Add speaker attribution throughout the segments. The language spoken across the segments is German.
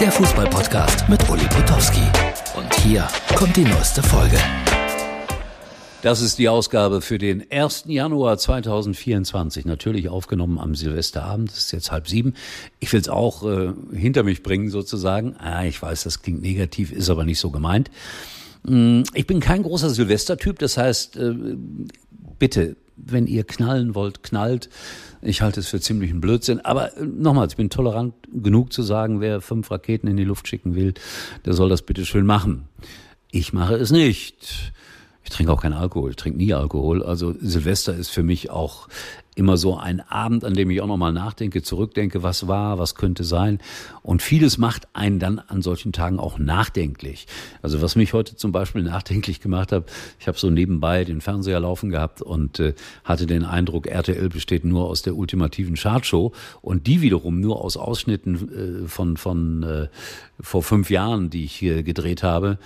Speaker 1: der Fußballpodcast mit Uli Potowski. Und hier kommt die neueste Folge.
Speaker 2: Das ist die Ausgabe für den 1. Januar 2024. Natürlich aufgenommen am Silvesterabend. Es ist jetzt halb sieben. Ich will es auch äh, hinter mich bringen sozusagen. Ah, ich weiß, das klingt negativ, ist aber nicht so gemeint. Mm, ich bin kein großer Silvestertyp. Das heißt, äh, bitte, wenn ihr knallen wollt, knallt. Ich halte es für ziemlichen Blödsinn. Aber äh, nochmals, ich bin tolerant genug zu sagen, wer fünf Raketen in die Luft schicken will, der soll das bitte schön machen. Ich mache es nicht. Ich trinke auch keinen Alkohol, ich trinke nie Alkohol. Also Silvester ist für mich auch immer so ein Abend, an dem ich auch nochmal nachdenke, zurückdenke, was war, was könnte sein. Und vieles macht einen dann an solchen Tagen auch nachdenklich. Also was mich heute zum Beispiel nachdenklich gemacht hat, ich habe so nebenbei den Fernseher laufen gehabt und äh, hatte den Eindruck, RTL besteht nur aus der ultimativen Chartshow und die wiederum nur aus Ausschnitten äh, von, von äh, vor fünf Jahren, die ich hier gedreht habe.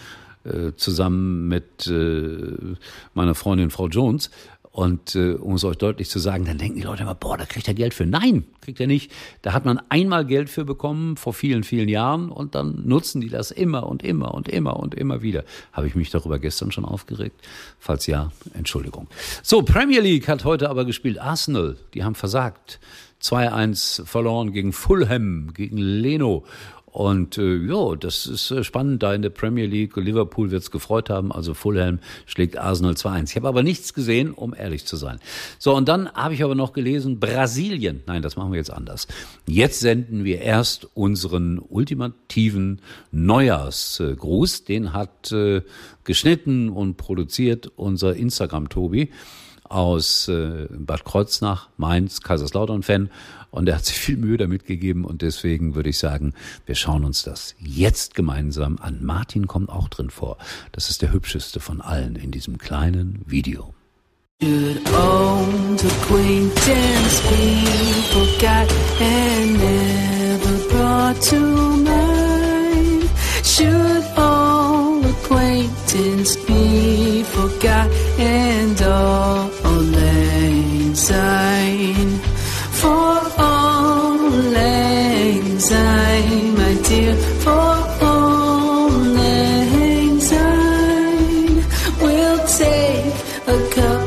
Speaker 2: Äh, zusammen mit äh, meiner Freundin Frau Jones. Und äh, um es euch deutlich zu sagen, dann denken die Leute immer, boah, da kriegt er Geld für. Nein, kriegt er nicht. Da hat man einmal Geld für bekommen vor vielen, vielen Jahren und dann nutzen die das immer und immer und immer und immer wieder. Habe ich mich darüber gestern schon aufgeregt? Falls ja, Entschuldigung. So, Premier League hat heute aber gespielt. Arsenal, die haben versagt. 2-1 verloren gegen Fulham, gegen Leno. Und äh, ja, das ist äh, spannend da in der Premier League. Liverpool wird es gefreut haben. Also Fulham schlägt Arsenal 2-1. Ich habe aber nichts gesehen, um ehrlich zu sein. So, und dann habe ich aber noch gelesen, Brasilien. Nein, das machen wir jetzt anders. Jetzt senden wir erst unseren ultimativen Neujahrsgruß. Den hat äh, geschnitten und produziert unser Instagram-Tobi aus äh, Bad Kreuznach, Mainz, Kaiserslautern-Fan. Und er hat sich viel Mühe damit gegeben und deswegen würde ich sagen, wir schauen uns das jetzt gemeinsam an. Martin kommt auch drin vor. Das ist der hübscheste von allen in diesem kleinen Video. Should old acquaintance be forgot and never brought to mind? Should all acquaintance be forgot and all take a cup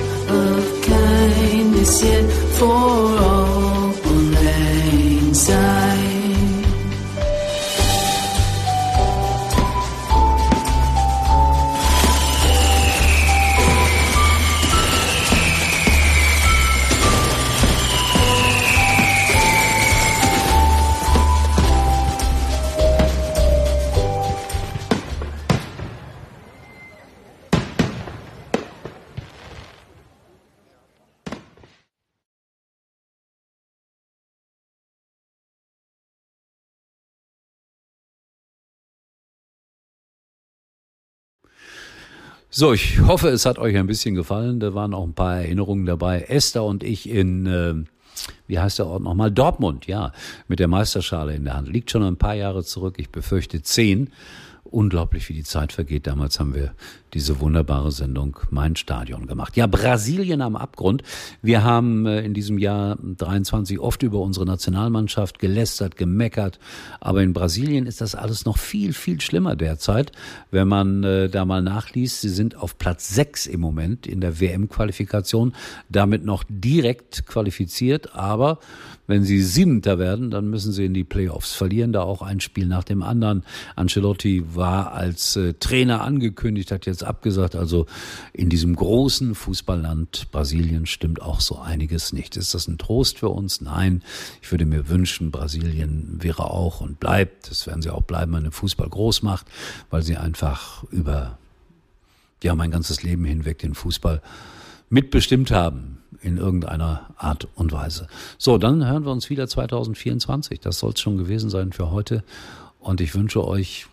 Speaker 2: So, ich hoffe, es hat euch ein bisschen gefallen. Da waren auch ein paar Erinnerungen dabei. Esther und ich in, äh, wie heißt der Ort nochmal? Dortmund, ja, mit der Meisterschale in der Hand. Liegt schon ein paar Jahre zurück. Ich befürchte zehn. Unglaublich, wie die Zeit vergeht. Damals haben wir diese wunderbare Sendung Mein Stadion gemacht. Ja, Brasilien am Abgrund. Wir haben äh, in diesem Jahr 23 oft über unsere Nationalmannschaft gelästert, gemeckert. Aber in Brasilien ist das alles noch viel, viel schlimmer derzeit. Wenn man äh, da mal nachliest, sie sind auf Platz 6 im Moment in der WM-Qualifikation, damit noch direkt qualifiziert. Aber wenn sie Siebenter werden, dann müssen sie in die Playoffs verlieren, da auch ein Spiel nach dem anderen. Ancelotti war als äh, Trainer angekündigt, hat jetzt abgesagt. Also in diesem großen Fußballland Brasilien stimmt auch so einiges nicht. Ist das ein Trost für uns? Nein. Ich würde mir wünschen, Brasilien wäre auch und bleibt, das werden sie auch bleiben, eine Fußballgroßmacht, weil sie einfach über ja mein ganzes Leben hinweg den Fußball mitbestimmt haben in irgendeiner Art und Weise. So, dann hören wir uns wieder 2024. Das soll es schon gewesen sein für heute. Und ich wünsche euch,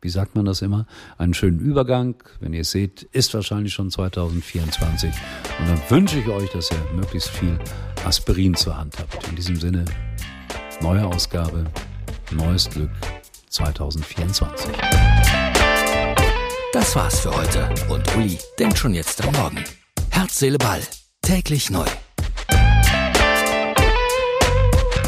Speaker 2: wie sagt man das immer, einen schönen Übergang. Wenn ihr es seht, ist wahrscheinlich schon 2024. Und dann wünsche ich euch, dass ihr möglichst viel Aspirin zur Hand habt. In diesem Sinne, neue Ausgabe, neues Glück 2024.
Speaker 1: Das war's für heute und Uli denkt schon jetzt am Morgen. Herz, Seele, Ball. Täglich neu.